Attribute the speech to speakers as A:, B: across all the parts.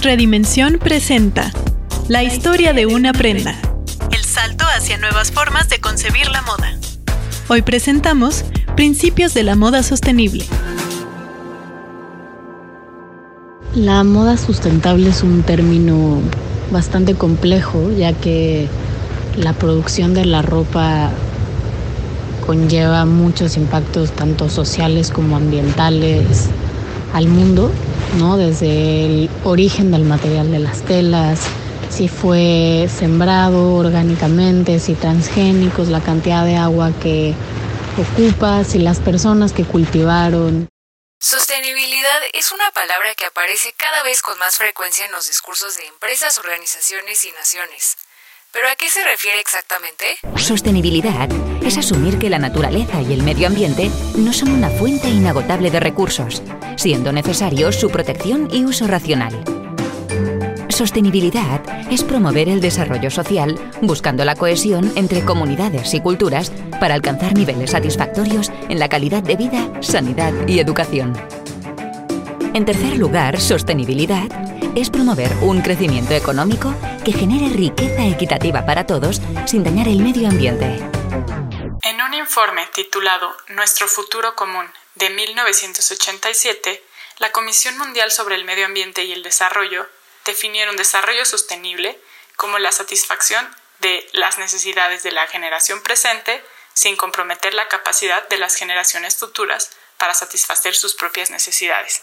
A: Redimensión presenta La historia de una prenda. El salto hacia nuevas formas de concebir la moda. Hoy presentamos Principios de la moda sostenible.
B: La moda sustentable es un término bastante complejo, ya que la producción de la ropa conlleva muchos impactos tanto sociales como ambientales al mundo, ¿no? Desde el origen del material de las telas, si fue sembrado orgánicamente, si transgénicos, la cantidad de agua que ocupa, si las personas que cultivaron.
C: Sostenibilidad es una palabra que aparece cada vez con más frecuencia en los discursos de empresas, organizaciones y naciones. ¿Pero a qué se refiere exactamente?
D: Sostenibilidad es asumir que la naturaleza y el medio ambiente no son una fuente inagotable de recursos, siendo necesario su protección y uso racional. Sostenibilidad es promover el desarrollo social buscando la cohesión entre comunidades y culturas para alcanzar niveles satisfactorios en la calidad de vida, sanidad y educación. En tercer lugar, sostenibilidad es promover un crecimiento económico que genere riqueza equitativa para todos sin dañar el medio ambiente.
E: En un informe titulado Nuestro futuro común de 1987, la Comisión Mundial sobre el Medio Ambiente y el Desarrollo definieron desarrollo sostenible como la satisfacción de las necesidades de la generación presente sin comprometer la capacidad de las generaciones futuras para satisfacer sus propias necesidades.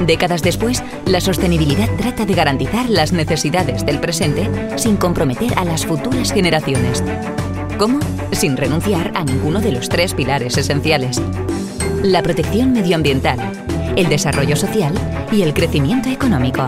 D: Décadas después, la sostenibilidad trata de garantizar las necesidades del presente sin comprometer a las futuras generaciones. ¿Cómo? Sin renunciar a ninguno de los tres pilares esenciales. La protección medioambiental, el desarrollo social y el crecimiento económico.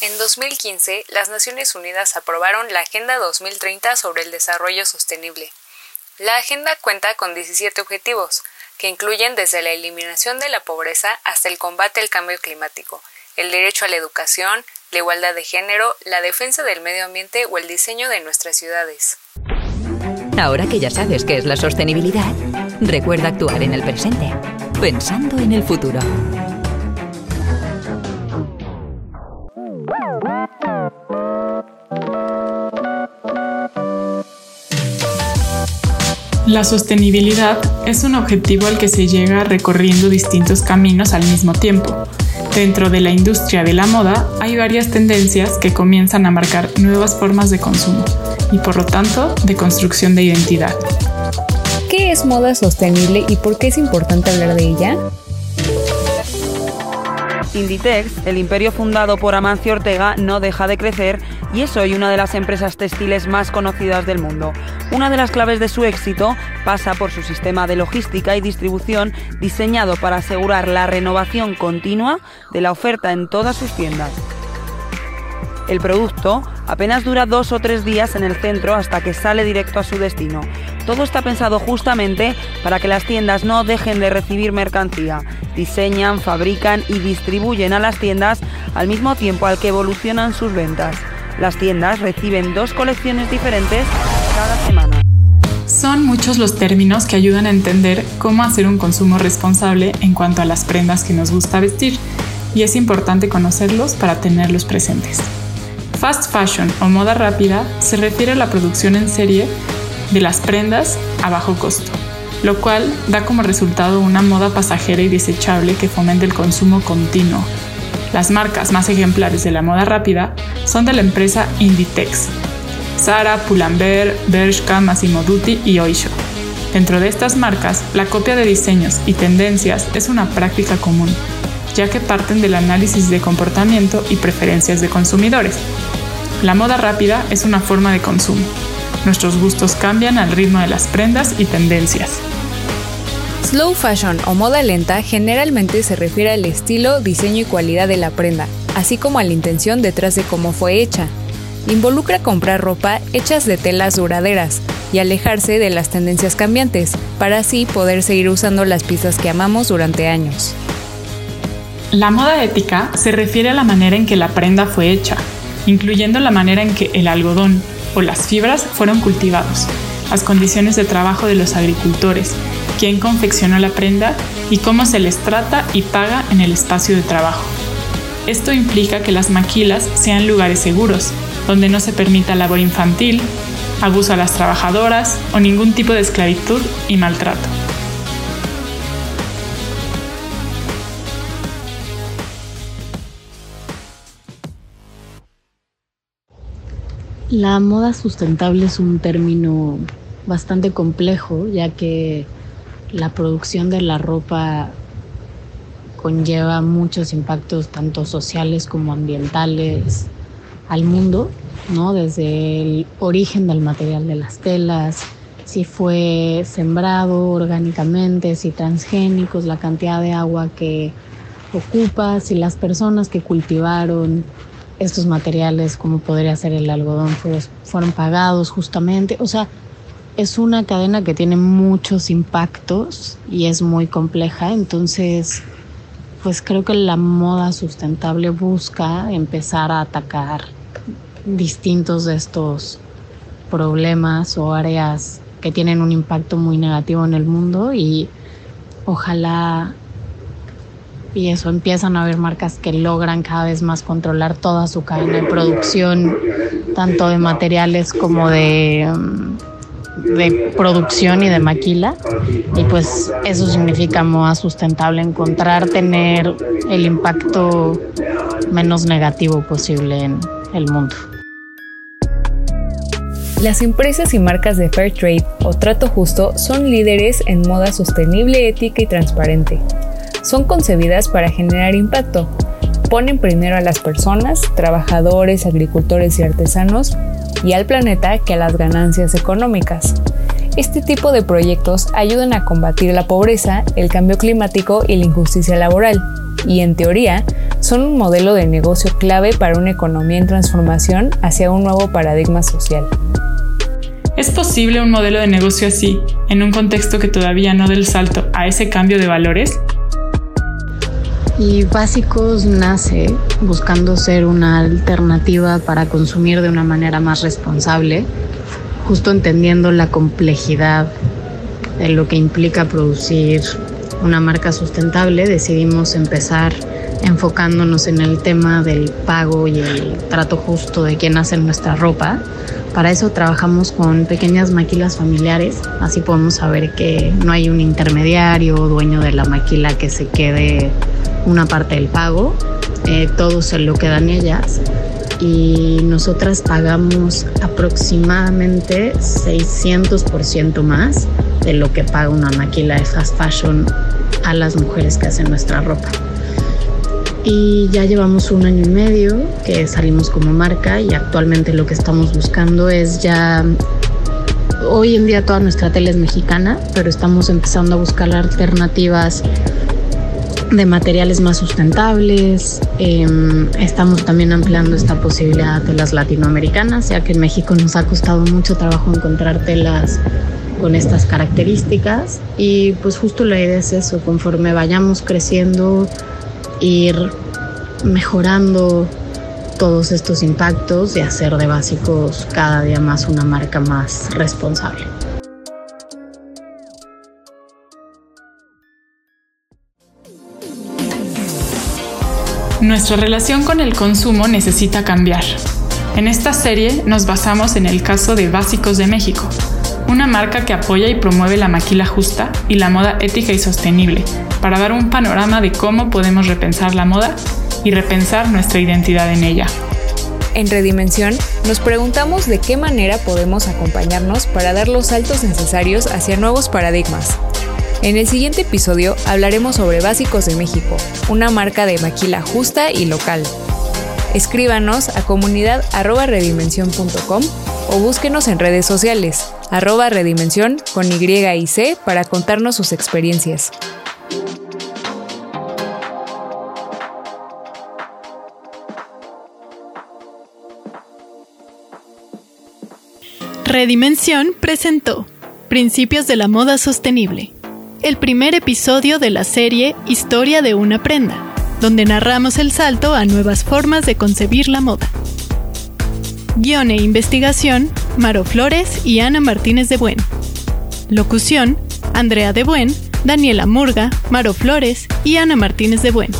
C: En 2015, las Naciones Unidas aprobaron la Agenda 2030 sobre el Desarrollo Sostenible. La agenda cuenta con 17 objetivos, que incluyen desde la eliminación de la pobreza hasta el combate al cambio climático, el derecho a la educación, la igualdad de género, la defensa del medio ambiente o el diseño de nuestras ciudades.
D: Ahora que ya sabes qué es la sostenibilidad, recuerda actuar en el presente, pensando en el futuro.
E: La sostenibilidad es un objetivo al que se llega recorriendo distintos caminos al mismo tiempo. Dentro de la industria de la moda hay varias tendencias que comienzan a marcar nuevas formas de consumo y por lo tanto de construcción de identidad.
F: ¿Qué es moda sostenible y por qué es importante hablar de ella?
G: Inditex, el imperio fundado por Amancio Ortega, no deja de crecer y es hoy una de las empresas textiles más conocidas del mundo. Una de las claves de su éxito pasa por su sistema de logística y distribución diseñado para asegurar la renovación continua de la oferta en todas sus tiendas. El producto apenas dura dos o tres días en el centro hasta que sale directo a su destino. Todo está pensado justamente para que las tiendas no dejen de recibir mercancía. Diseñan, fabrican y distribuyen a las tiendas al mismo tiempo al que evolucionan sus ventas. Las tiendas reciben dos colecciones diferentes cada semana.
E: Son muchos los términos que ayudan a entender cómo hacer un consumo responsable en cuanto a las prendas que nos gusta vestir, y es importante conocerlos para tenerlos presentes. Fast fashion o moda rápida se refiere a la producción en serie de las prendas a bajo costo, lo cual da como resultado una moda pasajera y desechable que fomenta el consumo continuo. Las marcas más ejemplares de la moda rápida son de la empresa Inditex, Zara, Pull&Bear, Bershka, Massimo Dutti y Oysho. Dentro de estas marcas, la copia de diseños y tendencias es una práctica común, ya que parten del análisis de comportamiento y preferencias de consumidores, la moda rápida es una forma de consumo. Nuestros gustos cambian al ritmo de las prendas y tendencias.
F: Slow fashion o moda lenta generalmente se refiere al estilo, diseño y cualidad de la prenda, así como a la intención detrás de cómo fue hecha. Involucra comprar ropa hechas de telas duraderas y alejarse de las tendencias cambiantes, para así poder seguir usando las piezas que amamos durante años.
E: La moda ética se refiere a la manera en que la prenda fue hecha, incluyendo la manera en que el algodón o las fibras fueron cultivados, las condiciones de trabajo de los agricultores, quién confeccionó la prenda y cómo se les trata y paga en el espacio de trabajo. Esto implica que las maquilas sean lugares seguros, donde no se permita labor infantil, abuso a las trabajadoras o ningún tipo de esclavitud y maltrato.
B: La moda sustentable es un término bastante complejo, ya que la producción de la ropa conlleva muchos impactos tanto sociales como ambientales al mundo, ¿no? Desde el origen del material de las telas, si fue sembrado orgánicamente, si transgénicos, la cantidad de agua que ocupa, si las personas que cultivaron estos materiales, como podría ser el algodón, fueron pagados justamente. O sea, es una cadena que tiene muchos impactos y es muy compleja, entonces pues creo que la moda sustentable busca empezar a atacar distintos de estos problemas o áreas que tienen un impacto muy negativo en el mundo y ojalá y eso empiezan a haber marcas que logran cada vez más controlar toda su cadena de producción, tanto de materiales como de, mm, de producción y de maquila. Y pues eso significa moda sustentable, encontrar tener el impacto menos negativo posible en el mundo.
F: Las empresas y marcas de Fair Trade o trato justo son líderes en moda sostenible, ética y transparente son concebidas para generar impacto. Ponen primero a las personas, trabajadores, agricultores y artesanos, y al planeta que a las ganancias económicas. Este tipo de proyectos ayudan a combatir la pobreza, el cambio climático y la injusticia laboral, y en teoría son un modelo de negocio clave para una economía en transformación hacia un nuevo paradigma social.
E: ¿Es posible un modelo de negocio así, en un contexto que todavía no da el salto a ese cambio de valores?
B: Y Básicos nace buscando ser una alternativa para consumir de una manera más responsable, justo entendiendo la complejidad de lo que implica producir una marca sustentable, decidimos empezar enfocándonos en el tema del pago y el trato justo de quien hace nuestra ropa. Para eso trabajamos con pequeñas maquilas familiares, así podemos saber que no hay un intermediario o dueño de la maquila que se quede una parte del pago, eh, todo se lo quedan ellas y nosotras pagamos aproximadamente 600% más de lo que paga una maquila de fast fashion a las mujeres que hacen nuestra ropa. Y ya llevamos un año y medio que salimos como marca y actualmente lo que estamos buscando es ya hoy en día toda nuestra tela es mexicana, pero estamos empezando a buscar alternativas de materiales más sustentables. Em, estamos también ampliando esta posibilidad de las latinoamericanas, ya que en México nos ha costado mucho trabajo encontrar telas con estas características. Y pues justo la idea es eso, conforme vayamos creciendo, ir mejorando todos estos impactos y hacer de básicos cada día más una marca más responsable.
E: Nuestra relación con el consumo necesita cambiar. En esta serie nos basamos en el caso de Básicos de México, una marca que apoya y promueve la maquila justa y la moda ética y sostenible, para dar un panorama de cómo podemos repensar la moda y repensar nuestra identidad en ella.
F: En Redimensión nos preguntamos de qué manera podemos acompañarnos para dar los saltos necesarios hacia nuevos paradigmas, en el siguiente episodio hablaremos sobre Básicos de México, una marca de maquila justa y local. Escríbanos a comunidad redimensión.com o búsquenos en redes sociales, arroba redimensión con Y y C para contarnos sus experiencias.
A: Redimensión presentó Principios de la Moda Sostenible el primer episodio de la serie Historia de una prenda, donde narramos el salto a nuevas formas de concebir la moda. Guión e investigación, Maro Flores y Ana Martínez de Buen. Locución, Andrea de Buen, Daniela Murga, Maro Flores y Ana Martínez de Buen.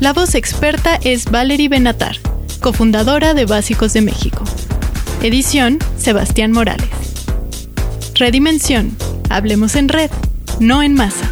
A: La voz experta es Valerie Benatar, cofundadora de Básicos de México. Edición, Sebastián Morales. Redimensión. Hablemos en red, no en masa.